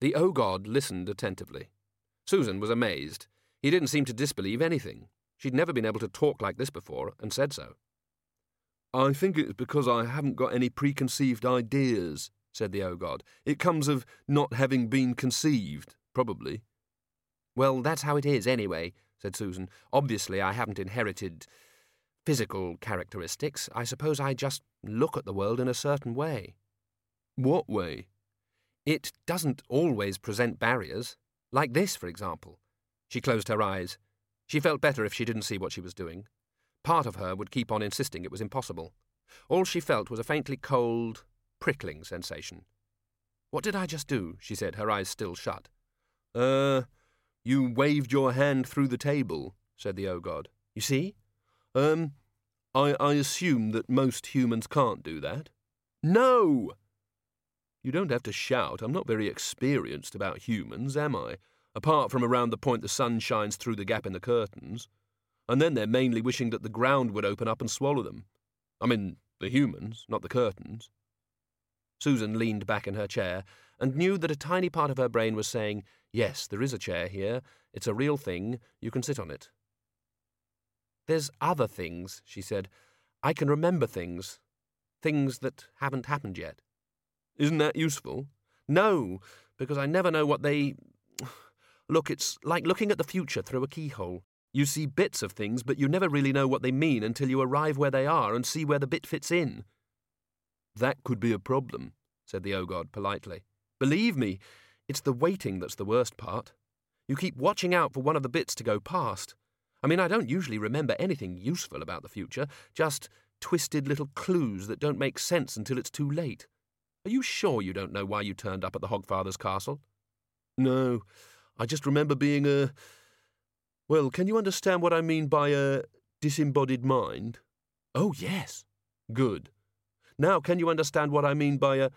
The O-God listened attentively. Susan was amazed. He didn't seem to disbelieve anything. She'd never been able to talk like this before, and said so. I think it's because I haven't got any preconceived ideas, said the O-God. It comes of not having been conceived, probably. Well, that's how it is, anyway, said Susan. Obviously, I haven't inherited physical characteristics. I suppose I just look at the world in a certain way. What way? It doesn't always present barriers. Like this, for example. She closed her eyes. She felt better if she didn't see what she was doing. Part of her would keep on insisting it was impossible. All she felt was a faintly cold, prickling sensation. What did I just do? she said, her eyes still shut. Er, uh, you waved your hand through the table, said the O-God. You see? Um, I, I assume that most humans can't do that. No! You don't have to shout. I'm not very experienced about humans, am I? Apart from around the point the sun shines through the gap in the curtains. And then they're mainly wishing that the ground would open up and swallow them. I mean, the humans, not the curtains. Susan leaned back in her chair and knew that a tiny part of her brain was saying, Yes, there is a chair here. It's a real thing. You can sit on it. There's other things, she said. I can remember things. Things that haven't happened yet. Isn't that useful? No, because I never know what they. Look, it's like looking at the future through a keyhole. You see bits of things, but you never really know what they mean until you arrive where they are and see where the bit fits in. That could be a problem, said the O-God politely. Believe me, it's the waiting that's the worst part. You keep watching out for one of the bits to go past. I mean, I don't usually remember anything useful about the future, just twisted little clues that don't make sense until it's too late. Are you sure you don't know why you turned up at the Hogfather's castle? No, I just remember being a. Well, can you understand what I mean by a disembodied mind? Oh, yes. Good. Now, can you understand what I mean by a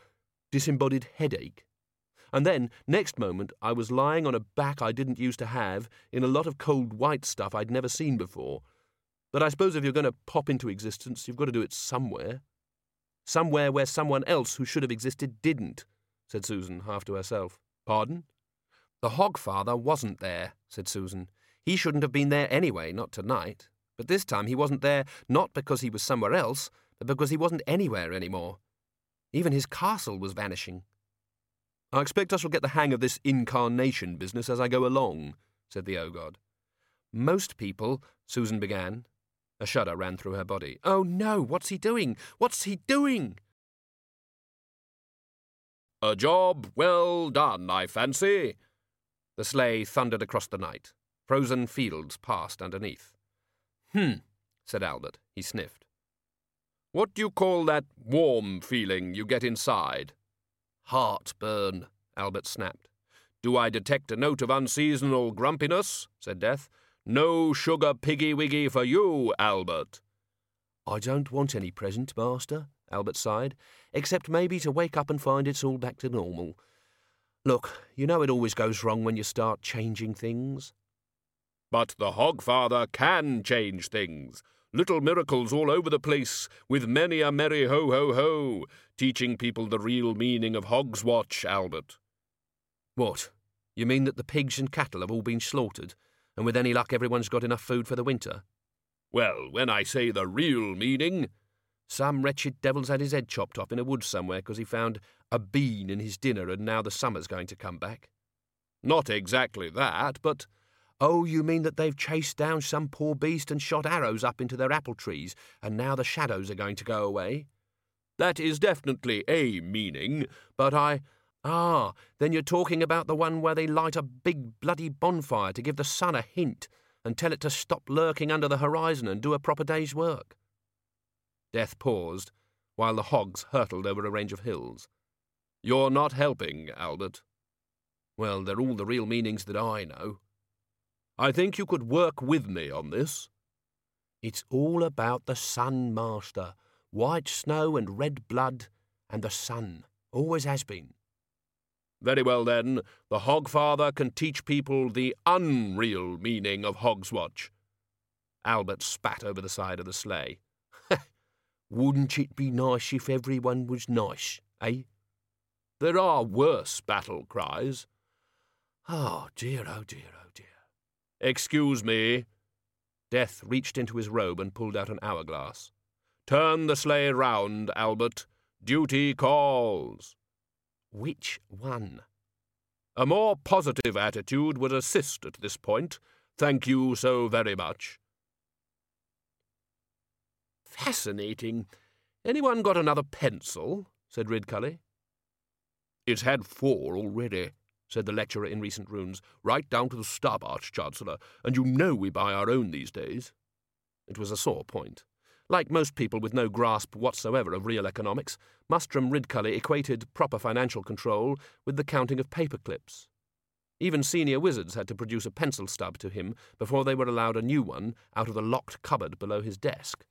disembodied headache? And then, next moment, I was lying on a back I didn't used to have in a lot of cold white stuff I'd never seen before. But I suppose if you're going to pop into existence, you've got to do it somewhere. Somewhere where someone else who should have existed didn't, said Susan, half to herself. Pardon? The Hogfather wasn't there, said Susan. He shouldn't have been there anyway, not tonight. But this time he wasn't there not because he was somewhere else, but because he wasn't anywhere anymore. Even his castle was vanishing. I expect I shall get the hang of this incarnation business as I go along, said the O-God. Most people, Susan began, a shudder ran through her body. Oh no, what's he doing? What's he doing? A job well done, I fancy. The sleigh thundered across the night. Frozen fields passed underneath. Hmm, said Albert. He sniffed. What do you call that warm feeling you get inside? Heartburn, Albert snapped. Do I detect a note of unseasonal grumpiness? said Death. No sugar piggy wiggy for you, Albert. I don't want any present, Master, Albert sighed, except maybe to wake up and find it's all back to normal. Look, you know it always goes wrong when you start changing things. But the Hogfather can change things. Little miracles all over the place, with many a merry ho ho ho, teaching people the real meaning of Hogswatch, Albert. What? You mean that the pigs and cattle have all been slaughtered? And with any luck, everyone's got enough food for the winter. Well, when I say the real meaning. Some wretched devil's had his head chopped off in a wood somewhere because he found a bean in his dinner and now the summer's going to come back. Not exactly that, but. Oh, you mean that they've chased down some poor beast and shot arrows up into their apple trees, and now the shadows are going to go away? That is definitely a meaning, but I. Ah, then you're talking about the one where they light a big bloody bonfire to give the sun a hint and tell it to stop lurking under the horizon and do a proper day's work. Death paused, while the hogs hurtled over a range of hills. You're not helping, Albert. Well, they're all the real meanings that I know. I think you could work with me on this. It's all about the sun, Master. White snow and red blood, and the sun. Always has been. Very well, then, the Hogfather can teach people the unreal meaning of Hogswatch. Albert spat over the side of the sleigh. Wouldn't it be nice if everyone was nice, eh? There are worse battle cries. Oh dear, oh dear, oh dear. Excuse me. Death reached into his robe and pulled out an hourglass. Turn the sleigh round, Albert. Duty calls. Which one? A more positive attitude would assist at this point. Thank you so very much. Fascinating. Anyone got another pencil? said Ridcully. It's had four already, said the lecturer in recent runes, right down to the stub, Arch-Chancellor, and you know we buy our own these days. It was a sore point. Like most people with no grasp whatsoever of real economics, Mustrum Ridcully equated proper financial control with the counting of paper clips. Even senior wizards had to produce a pencil stub to him before they were allowed a new one out of the locked cupboard below his desk.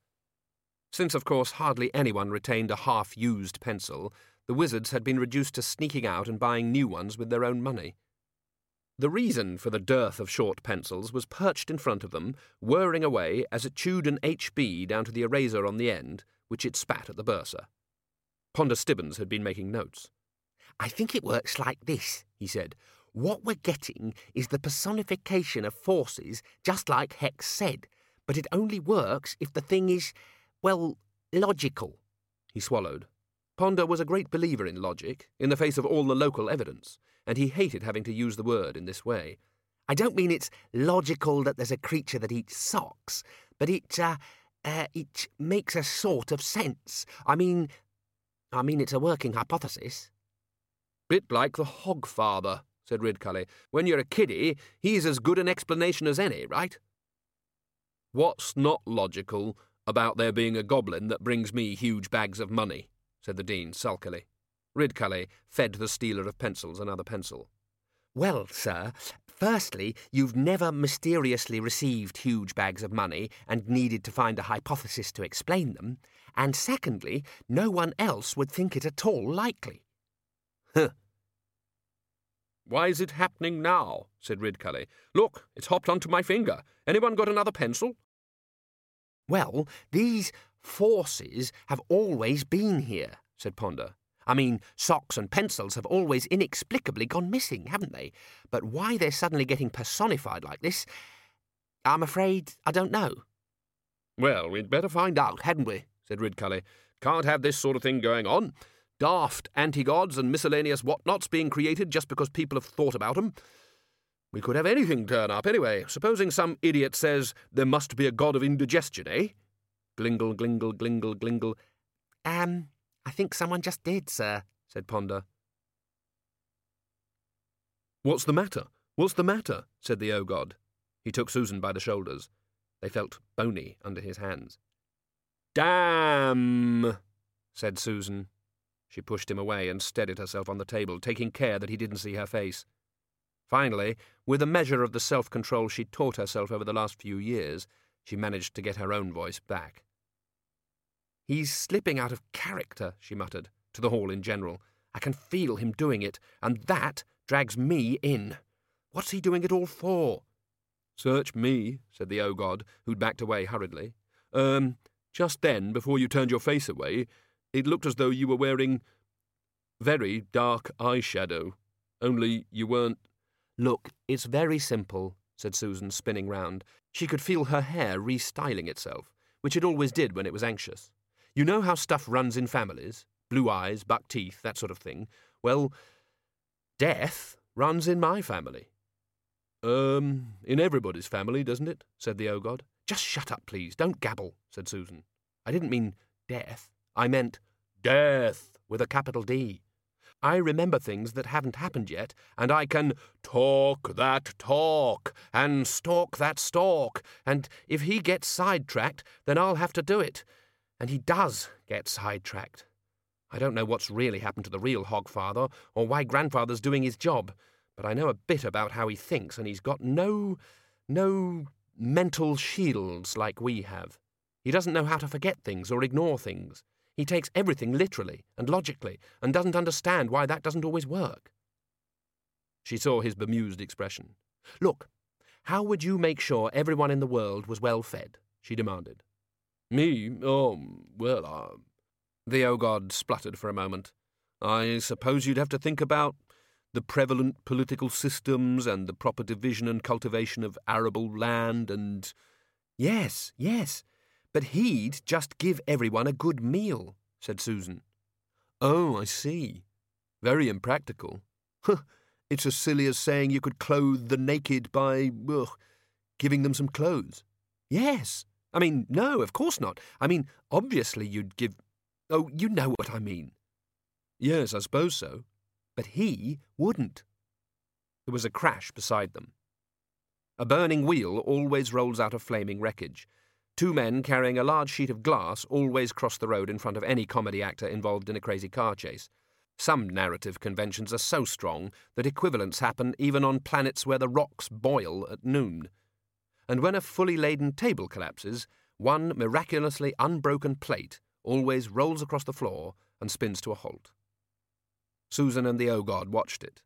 Since, of course, hardly anyone retained a half used pencil, the wizards had been reduced to sneaking out and buying new ones with their own money. The reason for the dearth of short pencils was perched in front of them, whirring away as it chewed an HB down to the eraser on the end, which it spat at the bursar. Ponder Stibbons had been making notes. I think it works like this, he said. What we're getting is the personification of forces, just like Hex said, but it only works if the thing is, well, logical. He swallowed. Ponder was a great believer in logic, in the face of all the local evidence, and he hated having to use the word in this way. I don't mean it's logical that there's a creature that eats socks, but it, uh, uh, it makes a sort of sense. I mean, I mean it's a working hypothesis. Bit like the Hogfather, said Ridcully. When you're a kiddie, he's as good an explanation as any, right? What's not logical about there being a goblin that brings me huge bags of money? said the Dean sulkily. Ridcully fed the stealer of pencils another pencil. Well, sir, firstly, you've never mysteriously received huge bags of money and needed to find a hypothesis to explain them, and secondly, no one else would think it at all likely. Huh. Why is it happening now? said Ridcully. Look, it's hopped onto my finger. Anyone got another pencil? Well, these forces have always been here, said Ponder. I mean, socks and pencils have always inexplicably gone missing, haven't they? But why they're suddenly getting personified like this, I'm afraid I don't know. Well, we'd better find out, hadn't we? said Ridcully. Can't have this sort of thing going on. Daft anti-gods and miscellaneous whatnots being created just because people have thought about 'em. We could have anything turn up anyway. Supposing some idiot says there must be a god of indigestion, eh? Glingle, glingle, glingle, glingle. Um, I think someone just did, sir, said Ponder. What's the matter? What's the matter? said the O-God. He took Susan by the shoulders. They felt bony under his hands. Damn, said Susan. She pushed him away and steadied herself on the table, taking care that he didn't see her face. Finally, with a measure of the self control she'd taught herself over the last few years, she managed to get her own voice back. He's slipping out of character, she muttered, to the hall in general. I can feel him doing it, and that drags me in. What's he doing it all for? Search me, said the O-God, who'd backed away hurriedly. Um, just then, before you turned your face away, it looked as though you were wearing very dark eyeshadow. Only you weren't. Look, it's very simple, said Susan, spinning round. She could feel her hair restyling itself, which it always did when it was anxious. You know how stuff runs in families? Blue eyes, buck teeth, that sort of thing. Well, death runs in my family. Um, in everybody's family, doesn't it? said the O-God. Just shut up, please. Don't gabble, said Susan. I didn't mean death. I meant death with a capital D. I remember things that haven't happened yet, and I can talk that talk and stalk that stalk, and if he gets sidetracked, then I'll have to do it. And he does get sidetracked. I don't know what's really happened to the real Hogfather, or why Grandfather's doing his job, but I know a bit about how he thinks, and he's got no. no mental shields like we have. He doesn't know how to forget things or ignore things. He takes everything literally and logically and doesn't understand why that doesn't always work. She saw his bemused expression. Look, how would you make sure everyone in the world was well fed? she demanded. Me? Oh, well, uh... The O-God spluttered for a moment. I suppose you'd have to think about the prevalent political systems and the proper division and cultivation of arable land and. Yes, yes, but he'd just give everyone a good meal, said Susan. Oh, I see. Very impractical. it's as silly as saying you could clothe the naked by ugh, giving them some clothes. Yes. I mean, no, of course not. I mean, obviously you'd give. Oh, you know what I mean. Yes, I suppose so. But he wouldn't. There was a crash beside them. A burning wheel always rolls out of flaming wreckage. Two men carrying a large sheet of glass always cross the road in front of any comedy actor involved in a crazy car chase. Some narrative conventions are so strong that equivalents happen even on planets where the rocks boil at noon. And when a fully laden table collapses, one miraculously unbroken plate always rolls across the floor and spins to a halt. Susan and the O-God watched it,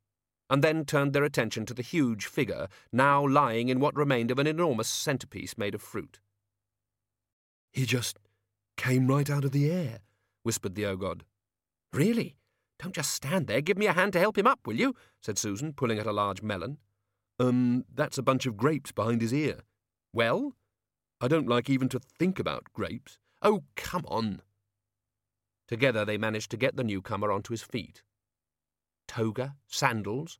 and then turned their attention to the huge figure now lying in what remained of an enormous centrepiece made of fruit. He just came right out of the air, whispered the O-God. Really? Don't just stand there. Give me a hand to help him up, will you? said Susan, pulling at a large melon. Um, that's a bunch of grapes behind his ear. Well? I don't like even to think about grapes. Oh, come on. Together they managed to get the newcomer onto his feet toga, sandals.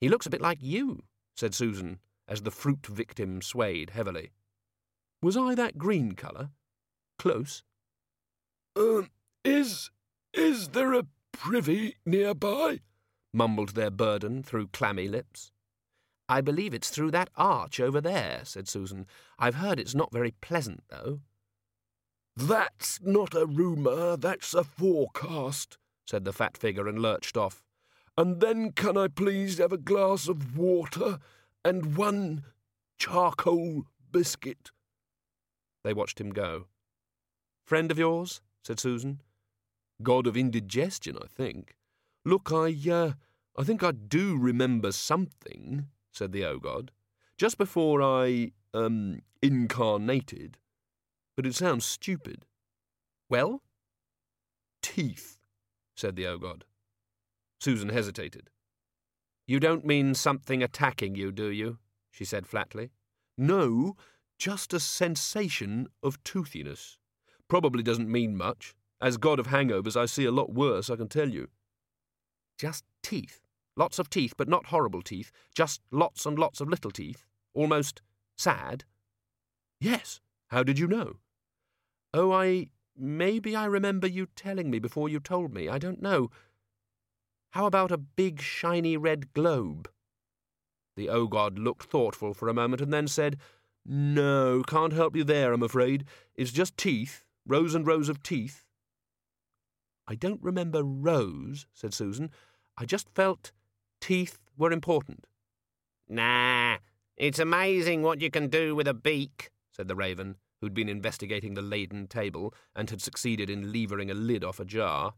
He looks a bit like you, said Susan, as the fruit victim swayed heavily. Was I that green colour? Close. Um, is. is there a privy nearby? mumbled their burden through clammy lips. I believe it's through that arch over there, said Susan. I've heard it's not very pleasant, though. That's not a rumour, that's a forecast, said the fat figure and lurched off. And then can I please have a glass of water and one charcoal biscuit? They watched him go. Friend of yours? said Susan. God of indigestion, I think. Look, I, uh, I think I do remember something, said the O-God, just before I, um, incarnated. But it sounds stupid. Well? Teeth, said the O-God. Susan hesitated. You don't mean something attacking you, do you? she said flatly. No, just a sensation of toothiness. Probably doesn't mean much. As god of hangovers, I see a lot worse, I can tell you. Just teeth. Lots of teeth, but not horrible teeth. Just lots and lots of little teeth. Almost sad. Yes. How did you know? Oh, I. Maybe I remember you telling me before you told me. I don't know. How about a big shiny red globe? The O-God looked thoughtful for a moment and then said, No, can't help you there, I'm afraid. It's just teeth, rows and rows of teeth. I don't remember rows, said Susan. I just felt teeth were important. Nah, it's amazing what you can do with a beak, said the raven, who'd been investigating the laden table and had succeeded in levering a lid off a jar.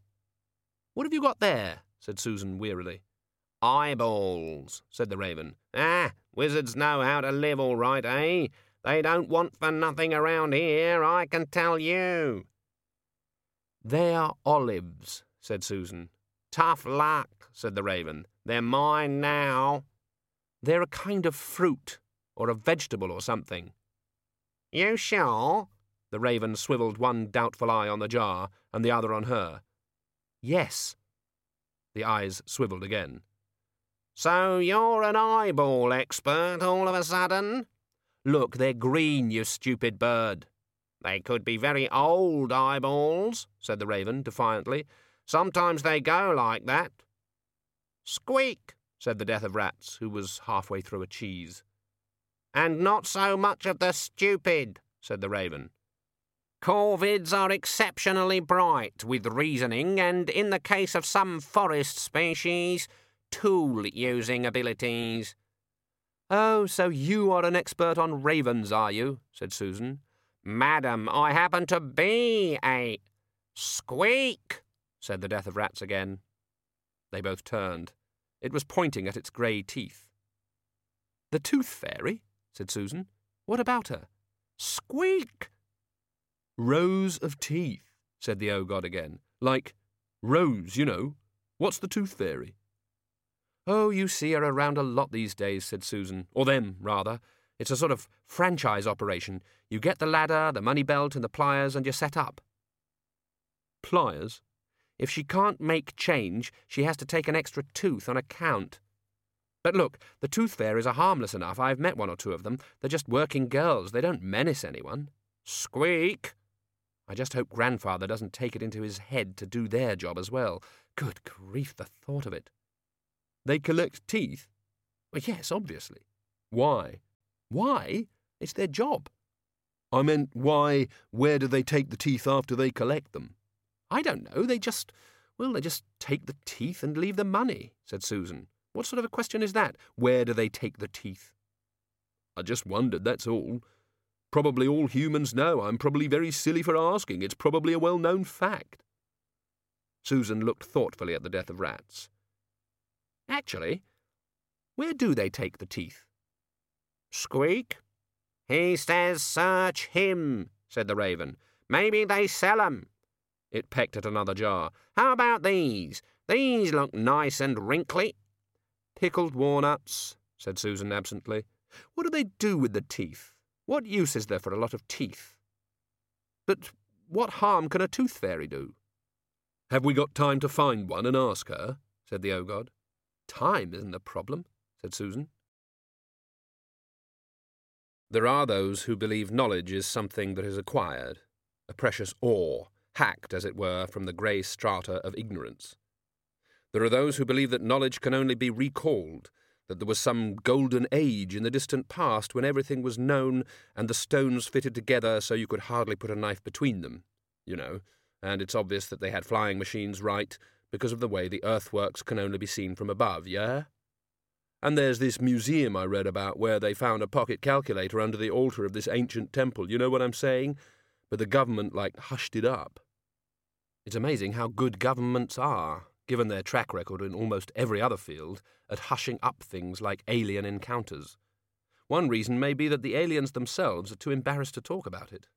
What have you got there? said Susan wearily. Eyeballs, said the raven. Ah, wizards know how to live all right, eh? They don't want for nothing around here, I can tell you. They're olives, said Susan. Tough luck, said the raven. They're mine now. They're a kind of fruit, or a vegetable or something. You sure? The raven swiveled one doubtful eye on the jar and the other on her. Yes, the eyes swiveled again. So you're an eyeball expert all of a sudden? Look, they're green, you stupid bird. They could be very old eyeballs, said the raven defiantly. Sometimes they go like that. Squeak, said the death of rats, who was halfway through a cheese. And not so much of the stupid, said the raven. Corvids are exceptionally bright with reasoning and, in the case of some forest species, tool using abilities. Oh, so you are an expert on ravens, are you? said Susan. Madam, I happen to be a. Squeak! said the death of rats again. They both turned. It was pointing at its grey teeth. The tooth fairy? said Susan. What about her? Squeak! Rows of teeth, said the oh O-God again. Like rows, you know. What's the tooth fairy? Oh, you see her around a lot these days, said Susan. Or them, rather. It's a sort of franchise operation. You get the ladder, the money belt, and the pliers, and you're set up. Pliers? If she can't make change, she has to take an extra tooth on account. But look, the tooth fairies are harmless enough. I've met one or two of them. They're just working girls. They don't menace anyone. Squeak! I just hope grandfather doesn't take it into his head to do their job as well. Good grief, the thought of it. They collect teeth? Well, yes, obviously. Why? Why? It's their job. I meant, why, where do they take the teeth after they collect them? I don't know. They just, well, they just take the teeth and leave the money, said Susan. What sort of a question is that? Where do they take the teeth? I just wondered, that's all. Probably all humans know. I'm probably very silly for asking. It's probably a well known fact. Susan looked thoughtfully at the death of rats. Actually, where do they take the teeth? Squeak. He says search him, said the raven. Maybe they sell 'em. It pecked at another jar. How about these? These look nice and wrinkly. Pickled walnuts, said Susan absently. What do they do with the teeth? What use is there for a lot of teeth? But what harm can a tooth fairy do? Have we got time to find one and ask her? said the O-God. Time isn't the problem, said Susan. There are those who believe knowledge is something that is acquired, a precious ore, hacked, as it were, from the grey strata of ignorance. There are those who believe that knowledge can only be recalled, that there was some golden age in the distant past when everything was known and the stones fitted together so you could hardly put a knife between them, you know, and it's obvious that they had flying machines right because of the way the earthworks can only be seen from above, yeah? And there's this museum I read about where they found a pocket calculator under the altar of this ancient temple. You know what I'm saying? But the government, like, hushed it up. It's amazing how good governments are, given their track record in almost every other field, at hushing up things like alien encounters. One reason may be that the aliens themselves are too embarrassed to talk about it.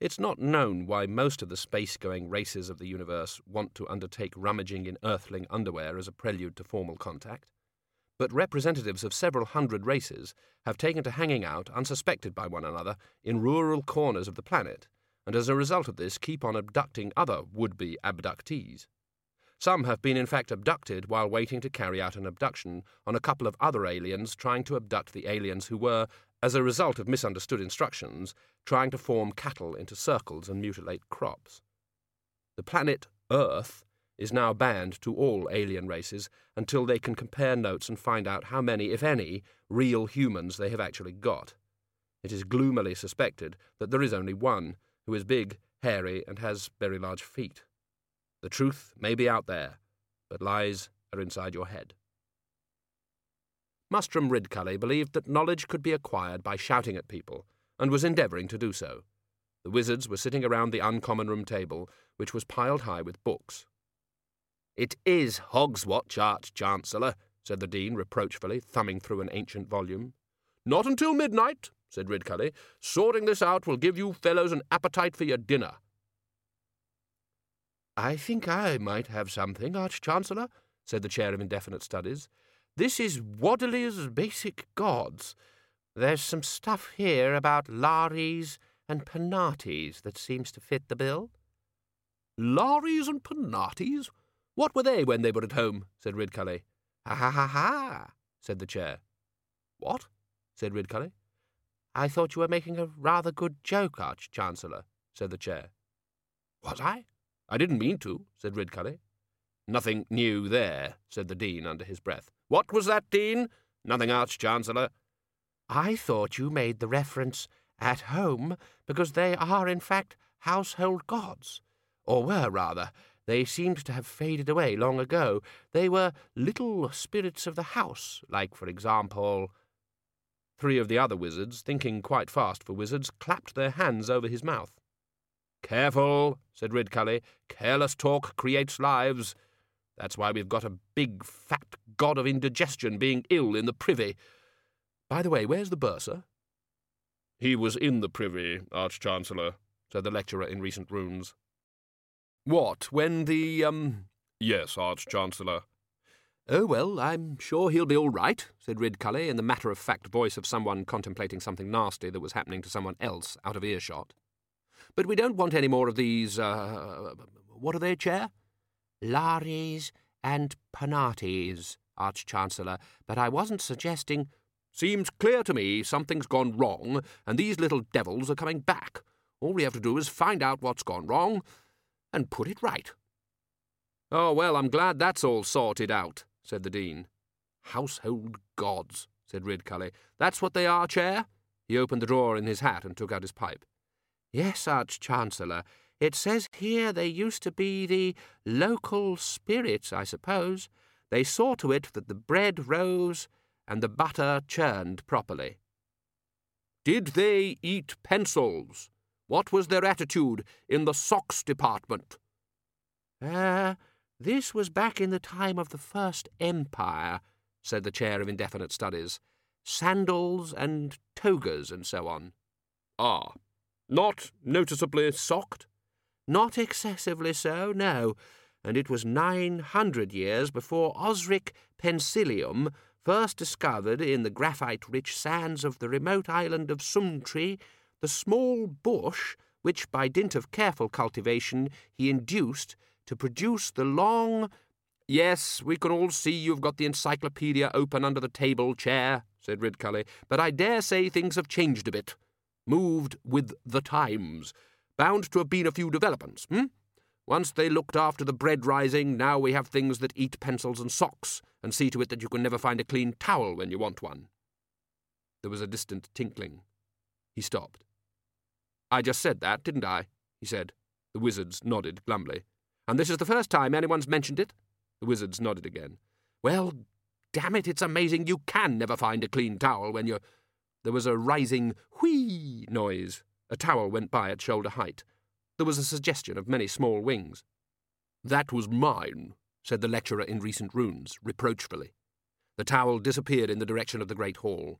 It's not known why most of the space going races of the universe want to undertake rummaging in earthling underwear as a prelude to formal contact but representatives of several hundred races have taken to hanging out unsuspected by one another in rural corners of the planet, and as a result of this keep on abducting other would be abductees. Some have been in fact abducted while waiting to carry out an abduction on a couple of other aliens trying to abduct the aliens who were, as a result of misunderstood instructions, trying to form cattle into circles and mutilate crops. The planet Earth is now banned to all alien races until they can compare notes and find out how many, if any, real humans they have actually got. It is gloomily suspected that there is only one, who is big, hairy, and has very large feet. The truth may be out there, but lies are inside your head. Mustrum Ridcully believed that knowledge could be acquired by shouting at people, and was endeavouring to do so. The wizards were sitting around the uncommon room table, which was piled high with books. It is Hogswatch, Arch Chancellor, said the Dean reproachfully, thumbing through an ancient volume. Not until midnight, said Ridcully. Sorting this out will give you fellows an appetite for your dinner. I think I might have something, Arch Chancellor, said the Chair of Indefinite Studies. This is Wadley's Basic Gods. There's some stuff here about Lares and Penates that seems to fit the bill. Lares and Penates? What were they when they were at home? said Ridcully. Ha ha ha ha, said the chair. What? said Ridcully. I thought you were making a rather good joke, Arch Chancellor, said the chair. Was I? I didn't mean to, said Ridcully. Nothing new there, said the Dean under his breath. What was that, Dean? Nothing, Arch Chancellor. I thought you made the reference at home because they are, in fact, household gods, or were rather. They seemed to have faded away long ago. They were little spirits of the house, like, for example. Three of the other wizards, thinking quite fast for wizards, clapped their hands over his mouth. Careful, said Ridcully. Careless talk creates lives. That's why we've got a big, fat god of indigestion being ill in the privy. By the way, where's the bursar? He was in the privy, Arch Chancellor, said the lecturer in recent runes. What, when the, um, Yes, Arch Chancellor. Oh, well, I'm sure he'll be all right, said Ridcully in the matter of fact voice of someone contemplating something nasty that was happening to someone else out of earshot. But we don't want any more of these, uh, what are they, Chair? Lares and Penates, Arch Chancellor, but I wasn't suggesting. Seems clear to me something's gone wrong, and these little devils are coming back. All we have to do is find out what's gone wrong and put it right. Oh, well, I'm glad that's all sorted out, said the Dean. Household gods, said Ridcully. That's what they are, Chair? He opened the drawer in his hat and took out his pipe. Yes, Arch Chancellor. It says here they used to be the local spirits, I suppose. They saw to it that the bread rose and the butter churned properly. Did they eat pencils? What was their attitude in the socks department? Ah, uh, this was back in the time of the First Empire, said the Chair of Indefinite Studies. Sandals and togas and so on. Ah, not noticeably socked? Not excessively so, no. And it was nine hundred years before Osric Pensilium first discovered in the graphite rich sands of the remote island of Sumtree the small bush which, by dint of careful cultivation, he induced to produce the long. Yes, we can all see you've got the encyclopedia open under the table, Chair, said Ridcully, but I dare say things have changed a bit. Moved with the times. Bound to have been a few developments, hmm? Once they looked after the bread rising, now we have things that eat pencils and socks, and see to it that you can never find a clean towel when you want one. There was a distant tinkling. He stopped. I just said that, didn't I? he said. The wizards nodded glumly. And this is the first time anyone's mentioned it? The wizards nodded again. Well, damn it, it's amazing you can never find a clean towel when you're. There was a rising whee noise. A towel went by at shoulder height. There was a suggestion of many small wings. That was mine, said the lecturer in recent runes, reproachfully. The towel disappeared in the direction of the great hall.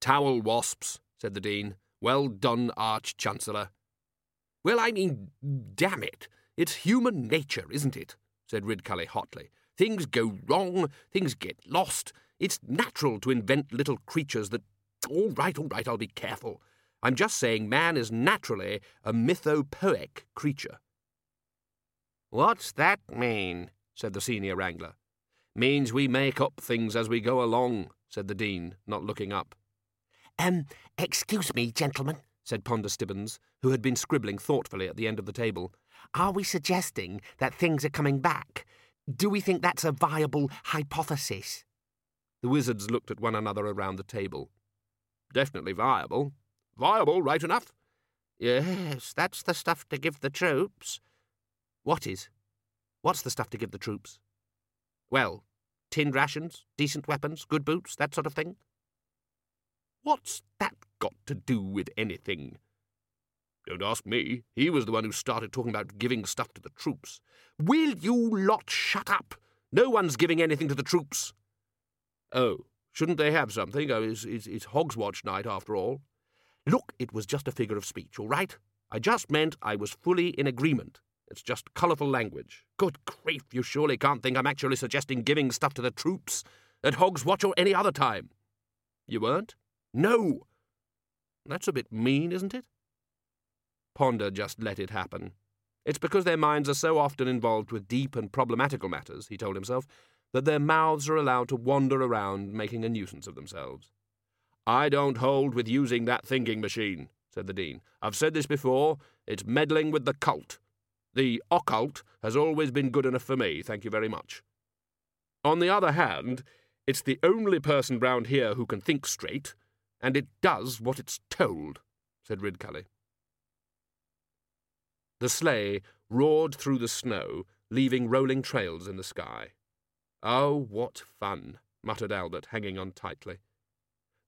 Towel wasps, said the dean. Well done, Arch Chancellor. Well, I mean, damn it. It's human nature, isn't it? said Ridcully hotly. Things go wrong, things get lost. It's natural to invent little creatures that. All right, all right, I'll be careful. I'm just saying man is naturally a mythopoeic creature. What's that mean? said the senior wrangler. Means we make up things as we go along, said the Dean, not looking up. Um, excuse me, gentlemen, said Ponder Stibbons, who had been scribbling thoughtfully at the end of the table. Are we suggesting that things are coming back? Do we think that's a viable hypothesis? The wizards looked at one another around the table. Definitely viable. Viable, right enough. Yes, that's the stuff to give the troops. What is? What's the stuff to give the troops? Well, tinned rations, decent weapons, good boots, that sort of thing. What's that got to do with anything? Don't ask me. He was the one who started talking about giving stuff to the troops. Will you lot shut up? No one's giving anything to the troops. Oh, shouldn't they have something? Oh, it's, it's, it's Hogswatch night, after all. Look, it was just a figure of speech, all right? I just meant I was fully in agreement. It's just colourful language. Good grief, you surely can't think I'm actually suggesting giving stuff to the troops at Hogswatch or any other time. You weren't? No! That's a bit mean, isn't it? Ponder just let it happen. It's because their minds are so often involved with deep and problematical matters, he told himself, that their mouths are allowed to wander around making a nuisance of themselves. I don't hold with using that thinking machine, said the Dean. I've said this before. It's meddling with the cult. The occult has always been good enough for me, thank you very much. On the other hand, it's the only person round here who can think straight, and it does what it's told, said Ridcully. The sleigh roared through the snow, leaving rolling trails in the sky. Oh, what fun, muttered Albert, hanging on tightly.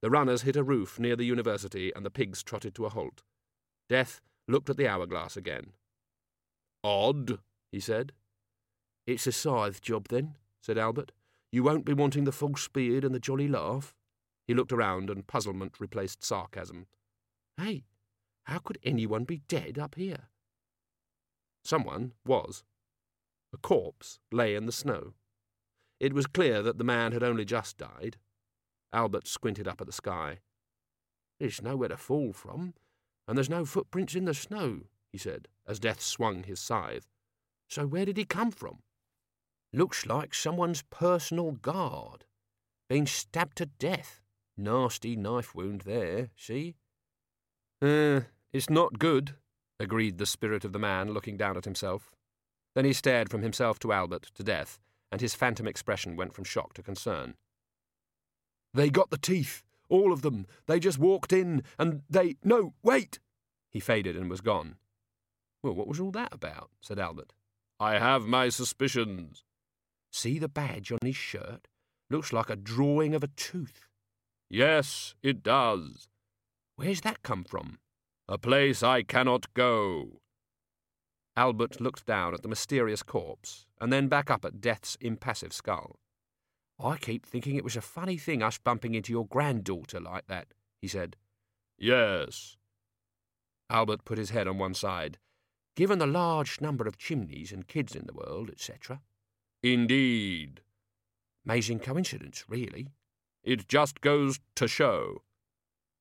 The runners hit a roof near the university, and the pigs trotted to a halt. Death looked at the hourglass again. Odd, he said. It's a scythe job, then, said Albert. You won't be wanting the false speed and the jolly laugh. He looked around, and puzzlement replaced sarcasm. Hey, how could anyone be dead up here? Someone was. A corpse lay in the snow. It was clear that the man had only just died. Albert squinted up at the sky. There's nowhere to fall from, and there's no footprints in the snow, he said, as Death swung his scythe. So where did he come from? Looks like someone's personal guard. Been stabbed to death. Nasty knife wound there, see? Uh, it's not good, agreed the spirit of the man, looking down at himself. Then he stared from himself to Albert to Death, and his phantom expression went from shock to concern. They got the teeth, all of them. They just walked in, and they. No, wait! He faded and was gone. Well, what was all that about? said Albert. I have my suspicions. See the badge on his shirt? Looks like a drawing of a tooth. Yes, it does. Where's that come from? A place I cannot go. Albert looked down at the mysterious corpse, and then back up at Death's impassive skull. I keep thinking it was a funny thing us bumping into your granddaughter like that, he said. Yes. Albert put his head on one side. Given the large number of chimneys and kids in the world, etc. Indeed. Amazing coincidence, really. It just goes to show.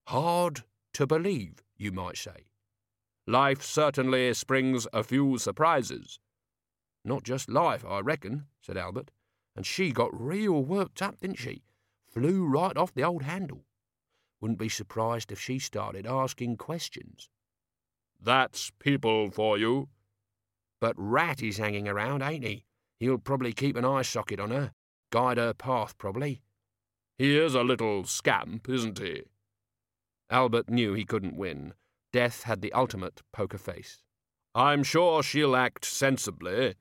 Hard to believe, you might say. Life certainly springs a few surprises. Not just life, I reckon, said Albert. And she got real worked up, didn't she? Flew right off the old handle. Wouldn't be surprised if she started asking questions. That's people for you. But Rat is hanging around, ain't he? He'll probably keep an eye socket on her. Guide her path, probably. He is a little scamp, isn't he? Albert knew he couldn't win. Death had the ultimate poker face. I'm sure she'll act sensibly.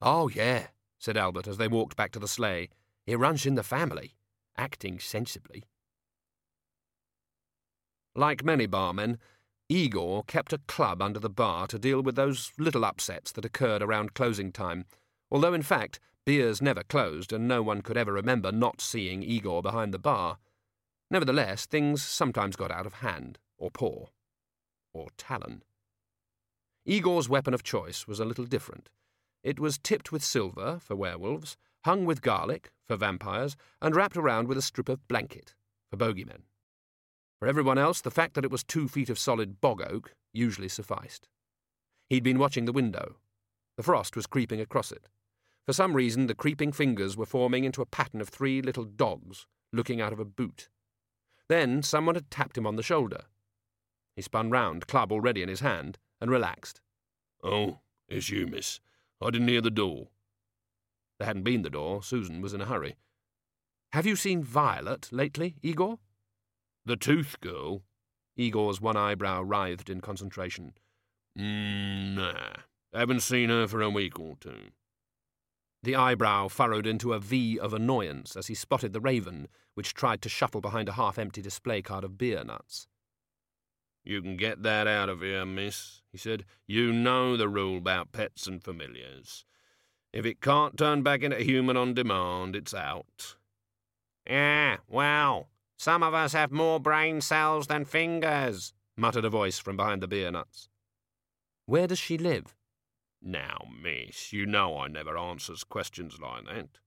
Oh, yeah, said Albert as they walked back to the sleigh. It runs in the family, acting sensibly. Like many barmen, Igor kept a club under the bar to deal with those little upsets that occurred around closing time, although in fact Biers never closed and no one could ever remember not seeing Igor behind the bar. Nevertheless, things sometimes got out of hand, or paw, or talon. Igor's weapon of choice was a little different. It was tipped with silver for werewolves, hung with garlic for vampires, and wrapped around with a strip of blanket for bogeymen. For everyone else, the fact that it was two feet of solid bog oak usually sufficed. He'd been watching the window. The frost was creeping across it. For some reason, the creeping fingers were forming into a pattern of three little dogs looking out of a boot. Then someone had tapped him on the shoulder. He spun round, club already in his hand, and relaxed. Oh, it's you, miss. I didn't hear the door. There hadn't been the door. Susan was in a hurry. Have you seen Violet lately, Igor? The tooth girl? Igor's one eyebrow writhed in concentration. Mm, nah. Haven't seen her for a week or two. The eyebrow furrowed into a V of annoyance as he spotted the raven, which tried to shuffle behind a half empty display card of beer nuts. You can get that out of here, miss, he said. You know the rule about pets and familiars. If it can't turn back into human on demand, it's out. Yeah, well, some of us have more brain cells than fingers, muttered a voice from behind the beer nuts. Where does she live? Now, miss, you know I never answers questions like that.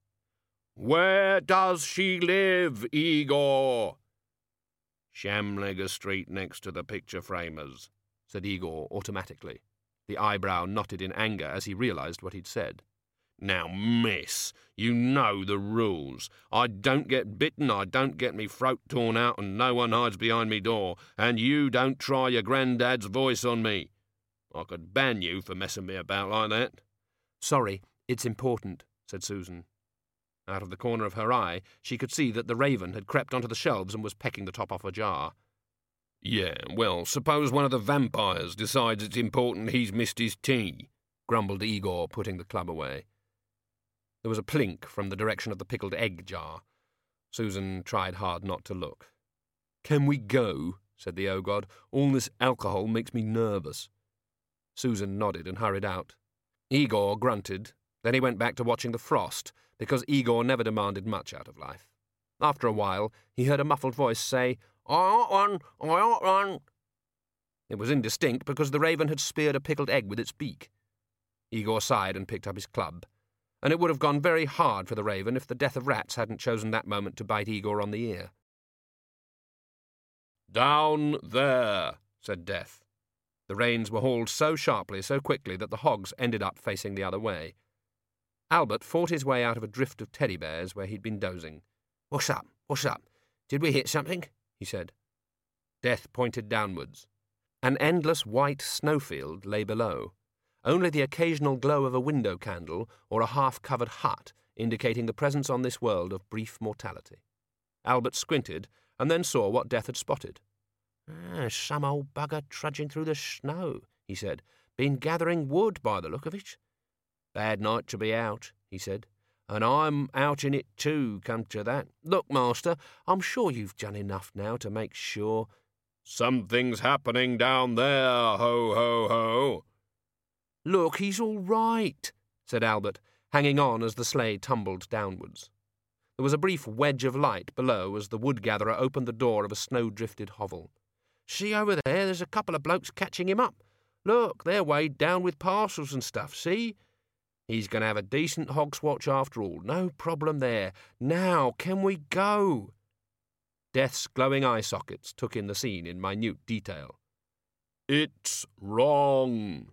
Where does she live, Igor? Shamlegger Street next to the picture framers, said Igor automatically. The eyebrow knotted in anger as he realized what he'd said. Now, miss, you know the rules. I don't get bitten, I don't get me throat torn out, and no one hides behind me door, and you don't try your granddad's voice on me. I could ban you for messing me about like that. Sorry, it's important, said Susan. Out of the corner of her eye, she could see that the raven had crept onto the shelves and was pecking the top off a jar. Yeah, well, suppose one of the vampires decides it's important he's missed his tea, grumbled Igor, putting the club away. There was a plink from the direction of the pickled egg jar. Susan tried hard not to look. Can we go? said the O-God. All this alcohol makes me nervous. Susan nodded and hurried out. Igor grunted. Then he went back to watching the frost because Igor never demanded much out of life. After a while, he heard a muffled voice say, I want one, I want one. It was indistinct because the raven had speared a pickled egg with its beak. Igor sighed and picked up his club. And it would have gone very hard for the raven if the death of rats hadn't chosen that moment to bite Igor on the ear. Down there, said Death. The reins were hauled so sharply, so quickly, that the hogs ended up facing the other way. Albert fought his way out of a drift of teddy bears where he'd been dozing. What's up? What's up? Did we hit something? he said. Death pointed downwards. An endless white snowfield lay below, only the occasional glow of a window candle or a half covered hut indicating the presence on this world of brief mortality. Albert squinted and then saw what Death had spotted. Ah, some old bugger trudging through the snow, he said. Been gathering wood by the look of it. Bad night to be out, he said. And I'm out in it too, come to that. Look, master, I'm sure you've done enough now to make sure. Something's happening down there, ho, ho, ho. Look, he's all right, said Albert, hanging on as the sleigh tumbled downwards. There was a brief wedge of light below as the wood gatherer opened the door of a snow drifted hovel. See over there, there's a couple of blokes catching him up. Look, they're weighed down with parcels and stuff, see? He's going to have a decent Hogswatch after all. No problem there. Now, can we go? Death's glowing eye sockets took in the scene in minute detail. It's wrong.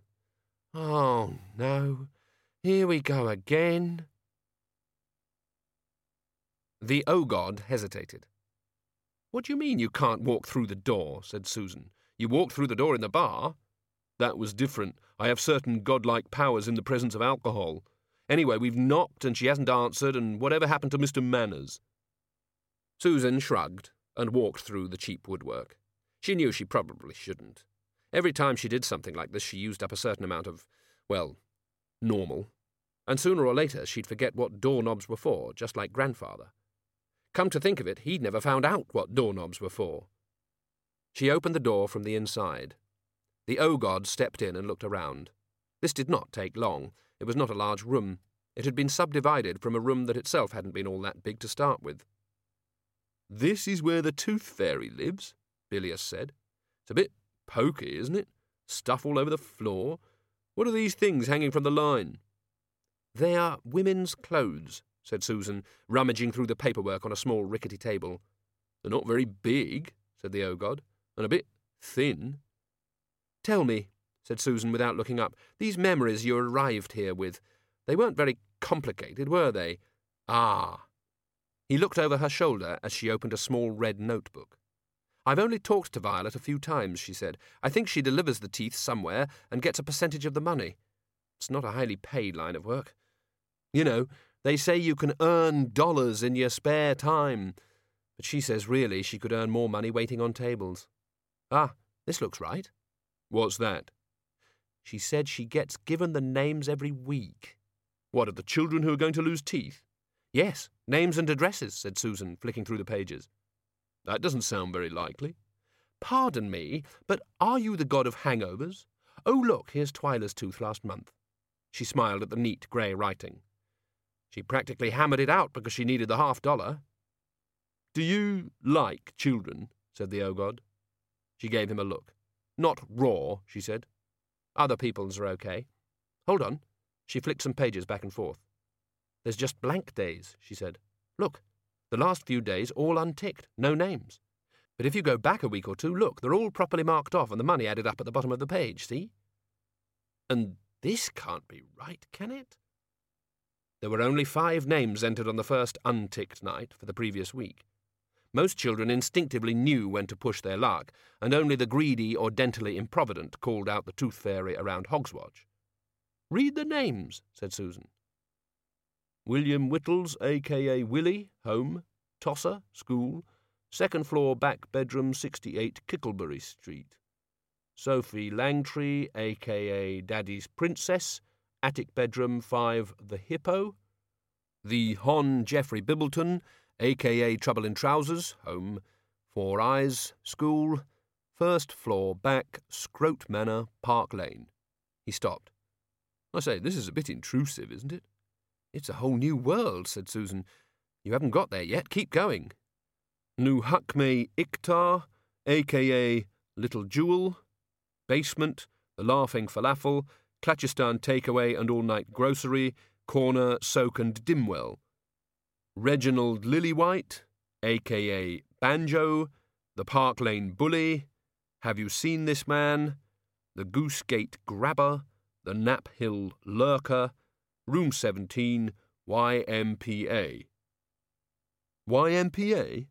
Oh, no. Here we go again. The O-God hesitated. What do you mean you can't walk through the door? said Susan. You walked through the door in the bar. That was different. I have certain godlike powers in the presence of alcohol. Anyway, we've knocked and she hasn't answered, and whatever happened to Mr. Manners? Susan shrugged and walked through the cheap woodwork. She knew she probably shouldn't. Every time she did something like this, she used up a certain amount of, well, normal. And sooner or later, she'd forget what doorknobs were for, just like grandfather. Come to think of it, he'd never found out what doorknobs were for. She opened the door from the inside. The O-God stepped in and looked around. This did not take long. It was not a large room. It had been subdivided from a room that itself hadn't been all that big to start with. This is where the tooth fairy lives, Bilious said. It's a bit poky, isn't it? Stuff all over the floor. What are these things hanging from the line? They are women's clothes, said Susan, rummaging through the paperwork on a small rickety table. They're not very big, said the O-God, and a bit thin. Tell me, said Susan without looking up, these memories you arrived here with, they weren't very complicated, were they? Ah. He looked over her shoulder as she opened a small red notebook. I've only talked to Violet a few times, she said. I think she delivers the teeth somewhere and gets a percentage of the money. It's not a highly paid line of work. You know, they say you can earn dollars in your spare time. But she says really she could earn more money waiting on tables. Ah, this looks right. What's that? She said she gets given the names every week. What, of the children who are going to lose teeth? Yes, names and addresses, said Susan, flicking through the pages. That doesn't sound very likely. Pardon me, but are you the god of hangovers? Oh, look, here's Twyla's tooth last month. She smiled at the neat grey writing. She practically hammered it out because she needed the half dollar. Do you like children? said the O-God. She gave him a look. Not raw, she said. Other people's are okay. Hold on. She flicked some pages back and forth. There's just blank days, she said. Look, the last few days all unticked, no names. But if you go back a week or two, look, they're all properly marked off and the money added up at the bottom of the page, see? And this can't be right, can it? There were only five names entered on the first unticked night for the previous week. Most children instinctively knew when to push their luck, and only the greedy or dentally improvident called out the tooth fairy around Hogswatch. Read the names, said Susan. William Whittles, a.k.a. Willie, home. Tosser, school. Second floor back bedroom, 68 Kicklebury Street. Sophie Langtree, a.k.a. Daddy's Princess, attic bedroom 5 The Hippo. The Hon Geoffrey Bibbleton, aka Trouble in Trousers, home. Four Eyes, school. First floor back, Scroat Manor, Park Lane. He stopped. I say, this is a bit intrusive, isn't it? It's a whole new world, said Susan. You haven't got there yet. Keep going. Nuhakme Iktar, aka Little Jewel. Basement, The Laughing Falafel, Klatchistan Takeaway and All Night Grocery, Corner, Soak and Dimwell. Reginald Lillywhite, aka Banjo, The Park Lane Bully, Have You Seen This Man, The Goosegate Grabber, The Nap Hill Lurker, Room 17, YMPA. YMPA?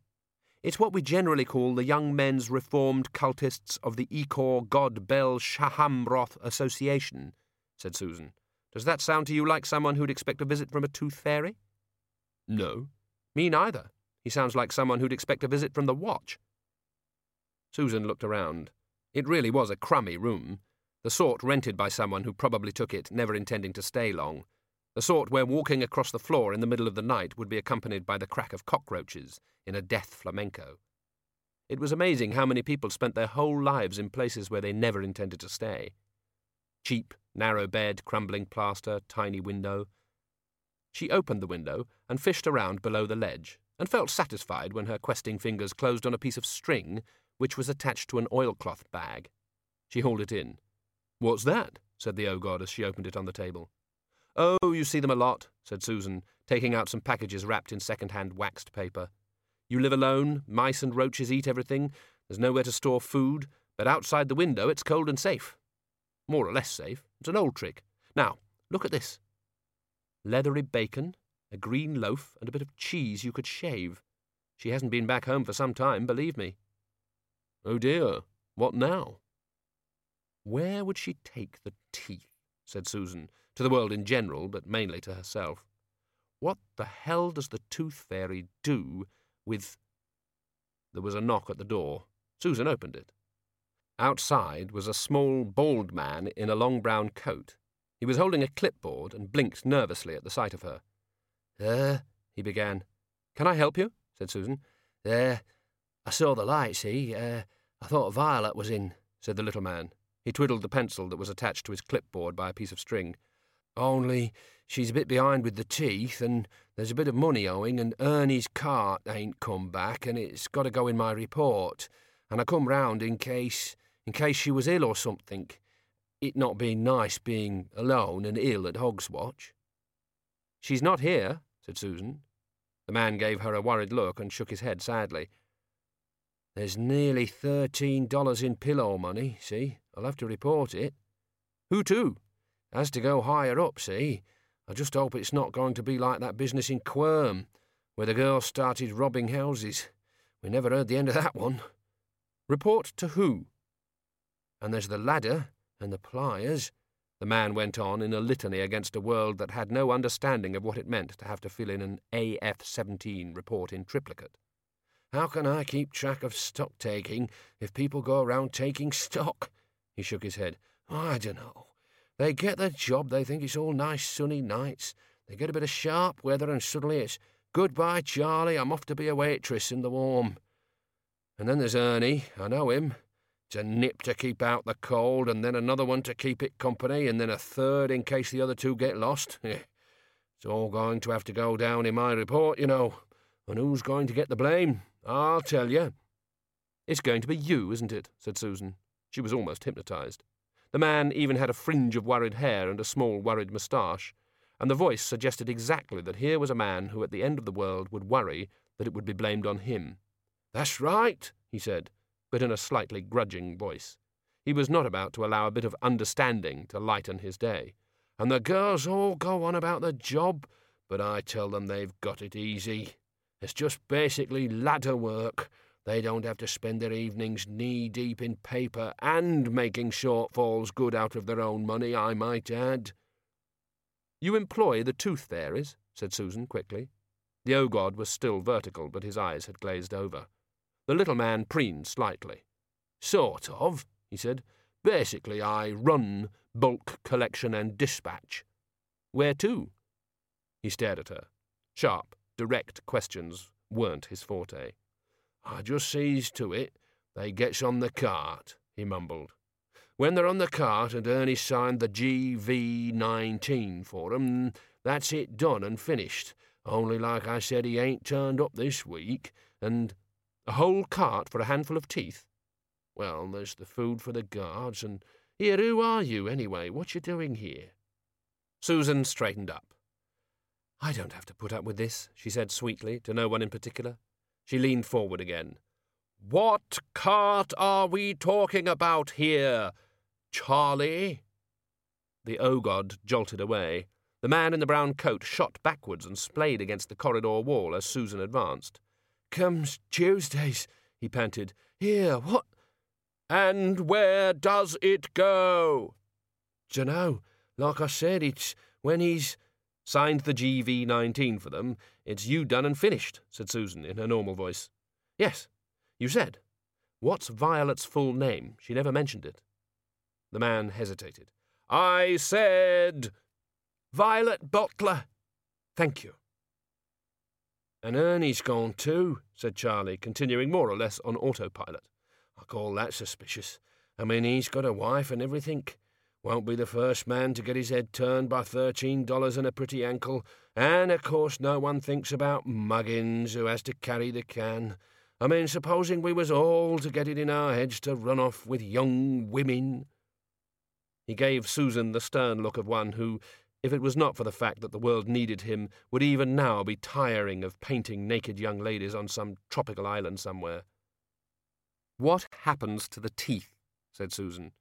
It's what we generally call the Young Men's Reformed Cultists of the Ichor God Bel Shamharoth Association, said Susan. Does that sound to you like someone who'd expect a visit from a tooth fairy? No. Me neither. He sounds like someone who'd expect a visit from the watch. Susan looked around. It really was a crummy room, the sort rented by someone who probably took it, never intending to stay long, the sort where walking across the floor in the middle of the night would be accompanied by the crack of cockroaches in a death flamenco. It was amazing how many people spent their whole lives in places where they never intended to stay. Cheap, narrow bed, crumbling plaster, tiny window. She opened the window and fished around below the ledge, and felt satisfied when her questing fingers closed on a piece of string which was attached to an oilcloth bag. She hauled it in. What's that? said the O-God as she opened it on the table. Oh, you see them a lot, said Susan, taking out some packages wrapped in second-hand waxed paper. You live alone, mice and roaches eat everything, there's nowhere to store food, but outside the window it's cold and safe. More or less safe. It's an old trick. Now, look at this. Leathery bacon, a green loaf, and a bit of cheese you could shave. She hasn't been back home for some time, believe me. Oh dear, what now? Where would she take the teeth? said Susan, to the world in general, but mainly to herself. What the hell does the tooth fairy do with. There was a knock at the door. Susan opened it. Outside was a small, bald man in a long brown coat. He was holding a clipboard and blinked nervously at the sight of her. There, he began. Can I help you? said Susan. There. I saw the light, see? Uh, I thought Violet was in, said the little man. He twiddled the pencil that was attached to his clipboard by a piece of string. Only she's a bit behind with the teeth, and there's a bit of money owing, and Ernie's cart ain't come back, and it's got to go in my report. And I come round in case, in case she was ill or something. It not being nice being alone and ill at Hogswatch. She's not here, said Susan. The man gave her a worried look and shook his head sadly. There's nearly thirteen dollars in pillow money, see? I'll have to report it. Who to? Has to go higher up, see? I just hope it's not going to be like that business in Quirm, where the girl started robbing houses. We never heard the end of that one. Report to who? And there's the ladder and the pliers. The man went on in a litany against a world that had no understanding of what it meant to have to fill in an AF 17 report in triplicate. How can I keep track of stock taking if people go around taking stock? He shook his head. I don't know. They get the job, they think it's all nice sunny nights. They get a bit of sharp weather, and suddenly it's goodbye, Charlie, I'm off to be a waitress in the warm. And then there's Ernie, I know him. A nip to keep out the cold, and then another one to keep it company, and then a third in case the other two get lost. it's all going to have to go down in my report, you know. And who's going to get the blame? I'll tell you. It's going to be you, isn't it? said Susan. She was almost hypnotized. The man even had a fringe of worried hair and a small worried moustache, and the voice suggested exactly that here was a man who at the end of the world would worry that it would be blamed on him. That's right, he said, but in a slightly grudging voice. He was not about to allow a bit of understanding to lighten his day. And the girls all go on about the job, but I tell them they've got it easy. It's just basically ladder work, they don't have to spend their evenings knee deep in paper and making shortfalls good out of their own money, I might add. You employ the tooth fairies, said Susan quickly. The O-God was still vertical, but his eyes had glazed over. The little man preened slightly. Sort of, he said. Basically, I run bulk collection and dispatch. Where to? He stared at her. Sharp, direct questions weren't his forte. I just sees to it they gets on the cart, he mumbled. When they're on the cart and Ernie signed the GV19 for 'em, that's it done and finished. Only, like I said, he ain't turned up this week, and a whole cart for a handful of teeth. Well, there's the food for the guards, and Here, who are you, anyway? What you doing here? Susan straightened up. I don't have to put up with this, she said sweetly, to no one in particular. She leaned forward again. What cart are we talking about here, Charlie? The O-God jolted away. The man in the brown coat shot backwards and splayed against the corridor wall as Susan advanced. Comes Tuesdays, he panted. Here, what? And where does it go? Dunno. Like I said, it's when he's signed the GV19 for them. It's you done and finished, said Susan in her normal voice. Yes, you said. What's Violet's full name? She never mentioned it. The man hesitated. I said. Violet Butler. Thank you. And Ernie's gone too, said Charlie, continuing more or less on autopilot. I call that suspicious. I mean, he's got a wife and everything. Won't be the first man to get his head turned by thirteen dollars and a pretty ankle. And, of course, no one thinks about Muggins, who has to carry the can. I mean, supposing we was all to get it in our heads to run off with young women. He gave Susan the stern look of one who, if it was not for the fact that the world needed him, would even now be tiring of painting naked young ladies on some tropical island somewhere. What happens to the teeth? said Susan.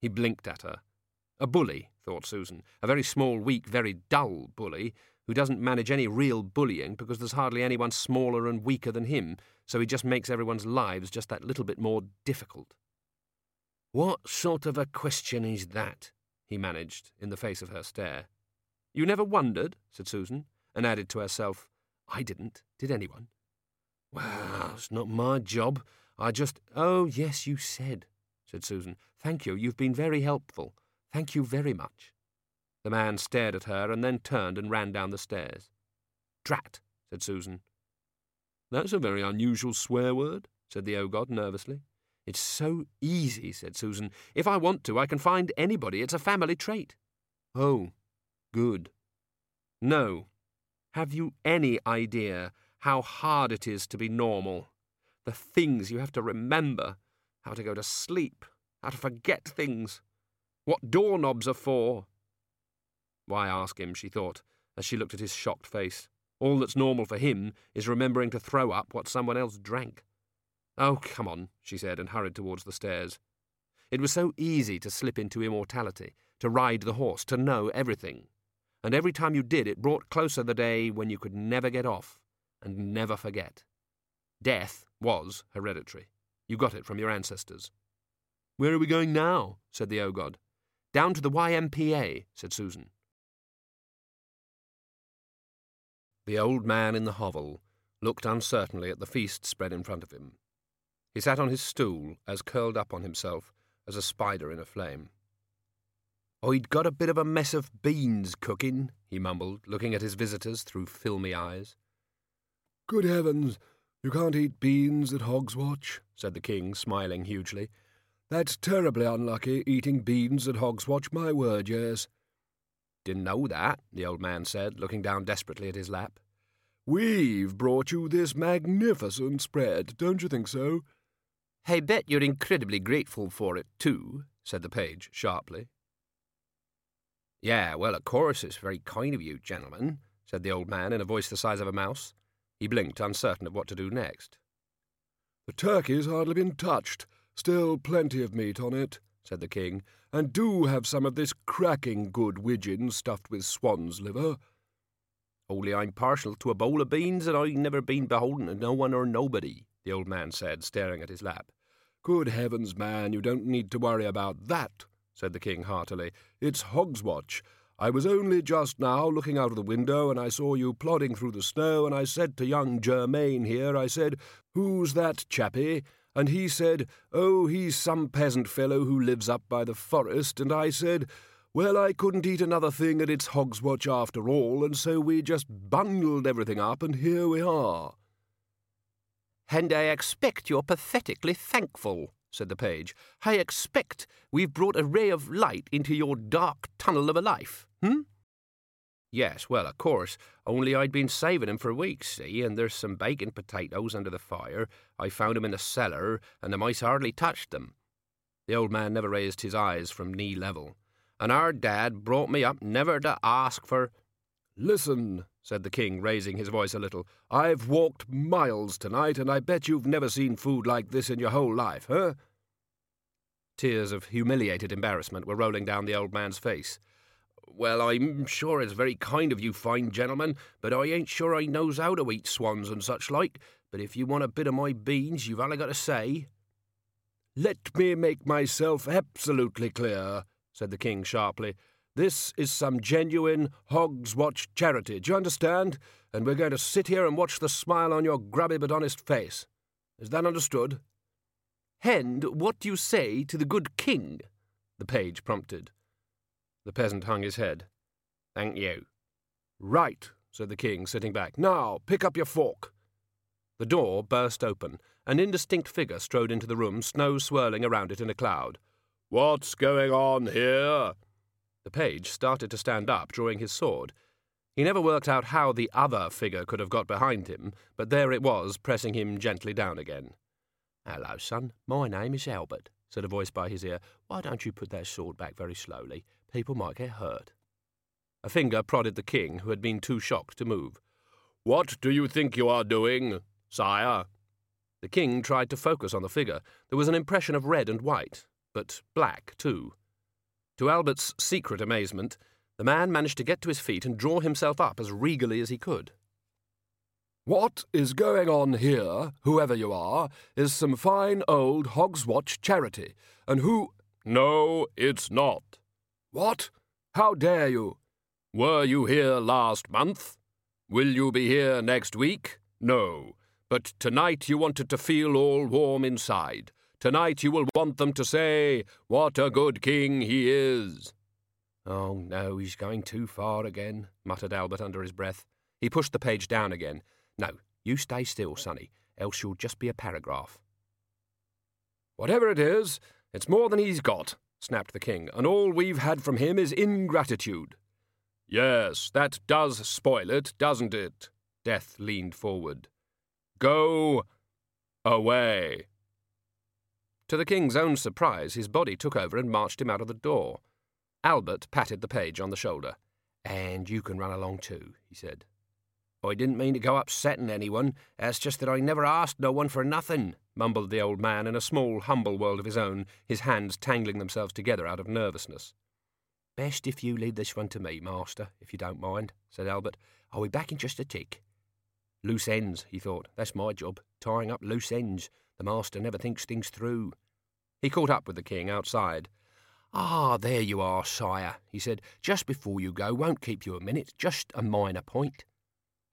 He blinked at her. A bully, thought Susan. A very small, weak, very dull bully, who doesn't manage any real bullying because there's hardly anyone smaller and weaker than him, so he just makes everyone's lives just that little bit more difficult. What sort of a question is that? He managed, in the face of her stare. You never wondered, said Susan, and added to herself, I didn't. Did anyone? Well, it's not my job. I just. Oh, yes, you said, said Susan. Thank you. You've been very helpful. Thank you very much. The man stared at her and then turned and ran down the stairs. Drat, said Susan. That's a very unusual swear word, said the O-God nervously. It's so easy, said Susan. If I want to, I can find anybody. It's a family trait. Oh, good. No. Have you any idea how hard it is to be normal? The things you have to remember, how to go to sleep, how to forget things, what doorknobs are for. Why ask him, she thought, as she looked at his shocked face. All that's normal for him is remembering to throw up what someone else drank. Oh, come on, she said, and hurried towards the stairs. It was so easy to slip into immortality, to ride the horse, to know everything. And every time you did, it brought closer the day when you could never get off and never forget. Death was hereditary. You got it from your ancestors. Where are we going now? said the O-God. Down to the YMPA, said Susan. The old man in the hovel looked uncertainly at the feast spread in front of him. He sat on his stool, as curled up on himself as a spider in a flame. Oh, I'd got a bit of a mess of beans cooking, he mumbled, looking at his visitors through filmy eyes. Good heavens, you can't eat beans at Hogswatch, said the king, smiling hugely. That's terribly unlucky, eating beans at Hogswatch, my word, yes. Didn't know that, the old man said, looking down desperately at his lap. We've brought you this magnificent spread, don't you think so? I bet you're incredibly grateful for it, too, said the page sharply. Yeah, well, of course, it's very kind of you, gentlemen, said the old man in a voice the size of a mouse. He blinked, uncertain of what to do next. The turkey's hardly been touched. Still plenty of meat on it, said the king, and do have some of this cracking good widgeon stuffed with swan's liver. Only I'm partial to a bowl of beans, and I've never been beholden to no one or nobody, the old man said, staring at his lap. Good heavens, man, you don't need to worry about that, said the king heartily. It's Hogswatch. I was only just now looking out of the window, and I saw you plodding through the snow, and I said to young Germain here, I said, Who's that chappie? And he said, Oh, he's some peasant fellow who lives up by the forest, and I said, well, I couldn't eat another thing at its Hogswatch after all, and so we just bundled everything up, and here we are. And I expect you're pathetically thankful, said the page. I expect we've brought a ray of light into your dark tunnel of a life, hm? Yes, well, of course, only I'd been saving 'em for weeks, see, and there's some baking potatoes under the fire. I found 'em in the cellar, and the mice hardly touched them. The old man never raised his eyes from knee level. And our dad brought me up never to ask for. Listen, said the king, raising his voice a little. I've walked miles tonight, and I bet you've never seen food like this in your whole life, huh? Tears of humiliated embarrassment were rolling down the old man's face. Well, I'm sure it's very kind of you fine gentlemen, but I ain't sure I knows how to eat swans and such like. But if you want a bit of my beans, you've only got to say. Let me make myself absolutely clear, said the king sharply. This is some genuine Hogswatch charity, do you understand? And we're going to sit here and watch the smile on your grubby but honest face. Is that understood? Hend, what do you say to the good king? The page prompted. The peasant hung his head. Thank you. Right, said the king, sitting back. Now, pick up your fork. The door burst open. An indistinct figure strode into the room, snow swirling around it in a cloud. What's going on here? The page started to stand up, drawing his sword. He never worked out how the other figure could have got behind him, but there it was, pressing him gently down again. Hello, son. My name is Albert, said a voice by his ear. Why don't you put that sword back very slowly? People might get hurt. A finger prodded the king, who had been too shocked to move. What do you think you are doing, sire? The king tried to focus on the figure. There was an impression of red and white, but black too. To Albert's secret amazement, the man managed to get to his feet and draw himself up as regally as he could. What is going on here, whoever you are, is some fine old Hogswatch charity, and who. No, it's not. What? How dare you? Were you here last month? Will you be here next week? No. But tonight you wanted to feel all warm inside. Tonight you will want them to say, What a good king he is. Oh, no, he's going too far again, muttered Albert under his breath. He pushed the page down again. No, you stay still, sonny, else you'll just be a paragraph. Whatever it is, it's more than he's got, snapped the king, and all we've had from him is ingratitude. Yes, that does spoil it, doesn't it? Death leaned forward. Go away. To the king's own surprise, his body took over and marched him out of the door. Albert patted the page on the shoulder. And you can run along too, he said. I didn't mean to go upsetting anyone. It's just that I never asked no one for nothing, mumbled the old man in a small, humble world of his own, his hands tangling themselves together out of nervousness. Best if you leave this one to me, master, if you don't mind, said Albert. I'll be back in just a tick. Loose ends, he thought. That's my job, tying up loose ends. The master never thinks things through. He caught up with the king outside. Ah, there you are, sire, he said. Just before you go, won't keep you a minute, just a minor point.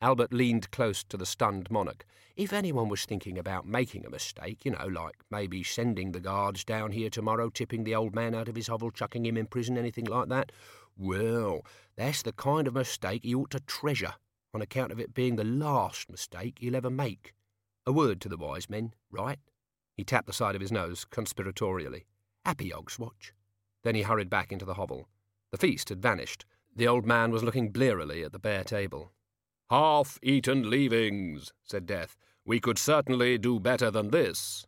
Albert leaned close to the stunned monarch. If anyone was thinking about making a mistake, you know, like maybe sending the guards down here tomorrow, tipping the old man out of his hovel, chucking him in prison, anything like that, well, that's the kind of mistake he ought to treasure, on account of it being the last mistake he'll ever make. A word to the wise men, right? He tapped the side of his nose conspiratorially. Happy Hogswatch. Then he hurried back into the hovel. The feast had vanished. The old man was looking blearily at the bare table. Half eaten leavings, said Death. We could certainly do better than this.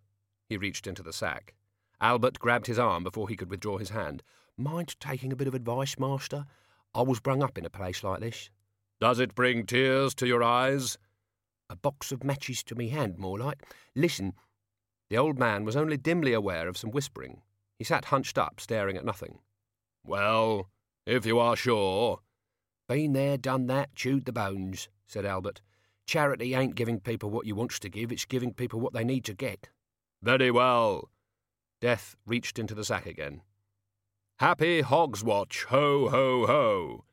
He reached into the sack. Albert grabbed his arm before he could withdraw his hand. Mind taking a bit of advice, master? I was brung up in a place like this. Does it bring tears to your eyes? A box of matches to me hand, more like. Listen. The old man was only dimly aware of some whispering. He sat hunched up, staring at nothing. Well, if you are sure. Been there, done that, chewed the bones, said Albert. Charity ain't giving people what you wants to give, it's giving people what they need to get. Very well. Death reached into the sack again. Happy Hogswatch, ho, ho, ho.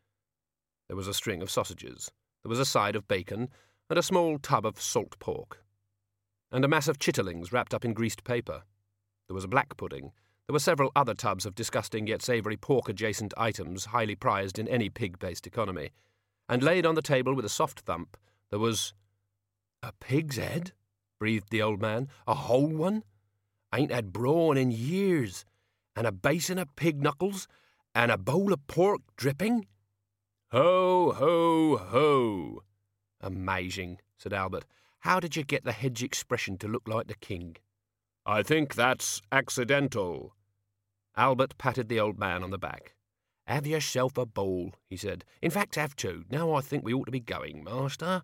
There was a string of sausages. There was a side of bacon, and a small tub of salt pork. And a mass of chitterlings wrapped up in greased paper. There was a black pudding, there were several other tubs of disgusting yet savoury pork adjacent items highly prized in any pig based economy. And laid on the table with a soft thump, there was. A pig's head? breathed the old man. A whole one? Ain't had brawn in years. And a basin of pig knuckles? And a bowl of pork dripping? Ho, ho, ho. Amazing, said Albert. How did you get the hedge expression to look like the king? I think that's accidental. Albert patted the old man on the back. Have yourself a ball, he said. In fact, have two. Now I think we ought to be going, master.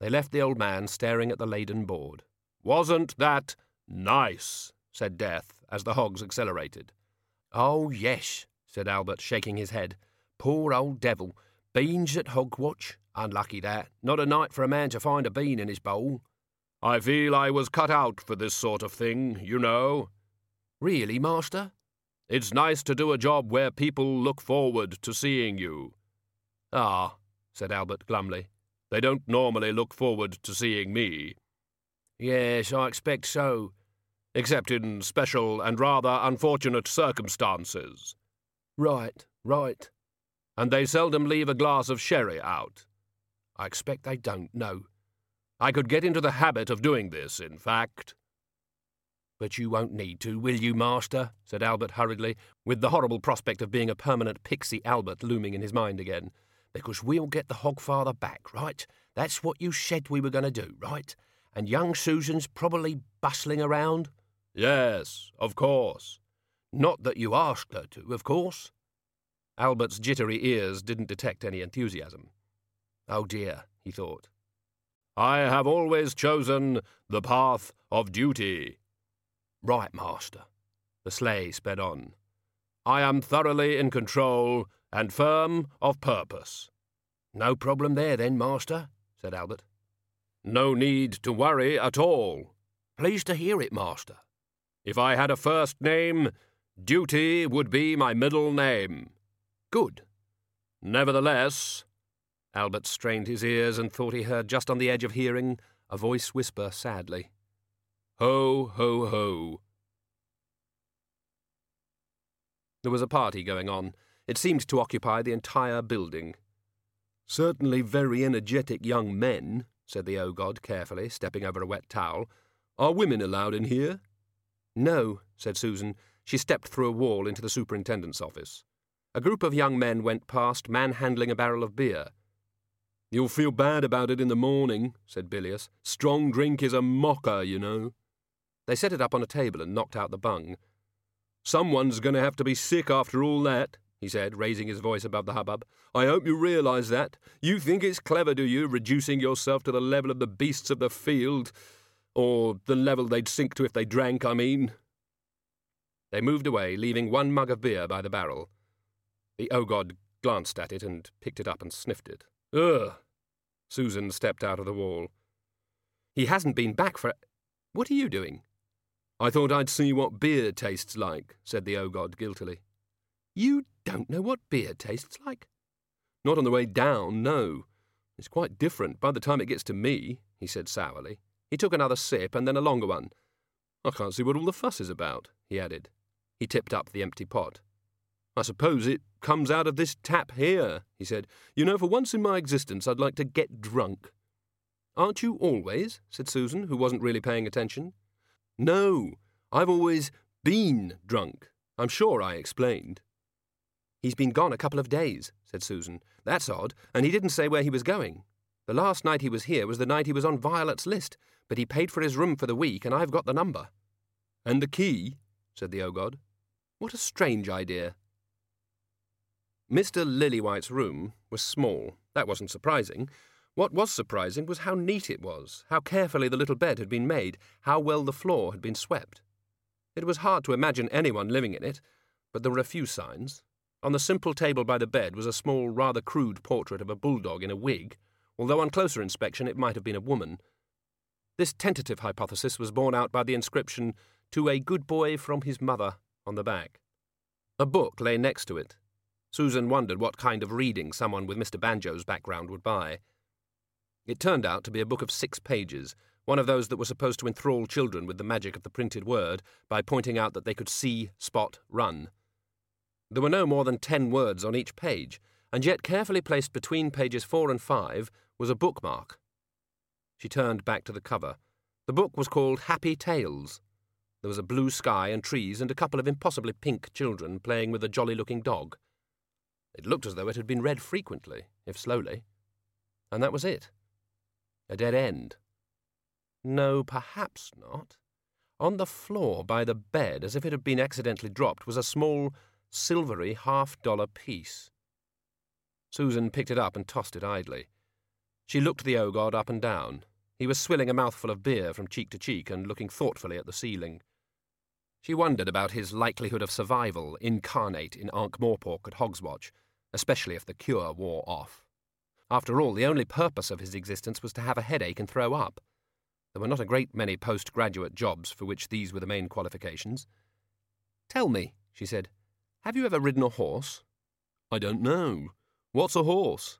They left the old man staring at the laden board. Wasn't that nice? said Death as the hogs accelerated. Oh, yes, said Albert, shaking his head. Poor old devil. Beans at Hogswatch? Unlucky that. Not a night for a man to find a bean in his bowl. I feel I was cut out for this sort of thing, you know. Really, master? It's nice to do a job where people look forward to seeing you. Ah, said Albert glumly. They don't normally look forward to seeing me. Yes, I expect so. Except in special and rather unfortunate circumstances. Right, right. And they seldom leave a glass of sherry out. I expect they don't, know. I could get into the habit of doing this, in fact. But you won't need to, will you, master? said Albert hurriedly, with the horrible prospect of being a permanent pixie Albert looming in his mind again. Because we'll get the hogfather back, right? That's what you said we were going to do, right? And young Susan's probably bustling around? Yes, of course. Not that you asked her to, of course. Albert's jittery ears didn't detect any enthusiasm. Oh dear, he thought. I have always chosen the path of duty. Right, master. The sleigh sped on. I am thoroughly in control and firm of purpose. No problem there, then, master, said Albert. No need to worry at all. Pleased to hear it, master. If I had a first name, Duty would be my middle name. Good. Nevertheless, Albert strained his ears and thought he heard just on the edge of hearing a voice whisper sadly, Ho, ho, ho. There was a party going on. It seemed to occupy the entire building. Certainly very energetic young men, said the O-God carefully, stepping over a wet towel. Are women allowed in here? No, said Susan. She stepped through a wall into the superintendent's office. A group of young men went past, manhandling a barrel of beer. You'll feel bad about it in the morning, said Bilious. Strong drink is a mocker, you know. They set it up on a table and knocked out the bung. Someone's going to have to be sick after all that, he said, raising his voice above the hubbub. I hope you realise that. You think it's clever, do you, reducing yourself to the level of the beasts of the field? Or the level they'd sink to if they drank, I mean. They moved away, leaving one mug of beer by the barrel. The O-God glanced at it and picked it up and sniffed it. Ugh! Susan stepped out of the wall. He hasn't been back for. What are you doing? I thought I'd see what beer tastes like, said the O-God guiltily. You don't know what beer tastes like? Not on the way down, no. It's quite different by the time it gets to me, he said sourly. He took another sip and then a longer one. I can't see what all the fuss is about, he added. He tipped up the empty pot. I suppose it comes out of this tap here, he said. You know, for once in my existence, I'd like to get drunk. Aren't you always? said Susan, who wasn't really paying attention. No, I've always been drunk. I'm sure I explained. He's been gone a couple of days, said Susan. That's odd, and he didn't say where he was going. The last night he was here was the night he was on Violet's list, but he paid for his room for the week, and I've got the number. And the key? said the O-God. What a strange idea. Mr. Lillywhite's room was small. That wasn't surprising. What was surprising was how neat it was, how carefully the little bed had been made, how well the floor had been swept. It was hard to imagine anyone living in it, but there were a few signs. On the simple table by the bed was a small, rather crude portrait of a bulldog in a wig, although on closer inspection it might have been a woman. This tentative hypothesis was borne out by the inscription, To a good boy from his mother, on the back. A book lay next to it, Susan wondered what kind of reading someone with Mr. Banjo's background would buy. It turned out to be a book of six pages, one of those that were supposed to enthrall children with the magic of the printed word by pointing out that they could see, spot, run. There were no more than ten words on each page, and yet carefully placed between pages four and five was a bookmark. She turned back to the cover. The book was called Happy Tales. There was a blue sky and trees and a couple of impossibly pink children playing with a jolly looking dog. It looked as though it had been read frequently, if slowly. And that was it. A dead end. No, perhaps not. On the floor by the bed, as if it had been accidentally dropped, was a small, silvery half dollar piece. Susan picked it up and tossed it idly. She looked the O-God up and down. He was swilling a mouthful of beer from cheek to cheek and looking thoughtfully at the ceiling. She wondered about his likelihood of survival incarnate in Ankh-Morpork at Hogswatch, especially if the cure wore off. After all, the only purpose of his existence was to have a headache and throw up. There were not a great many postgraduate jobs for which these were the main qualifications. Tell me, she said, have you ever ridden a horse? I don't know. What's a horse?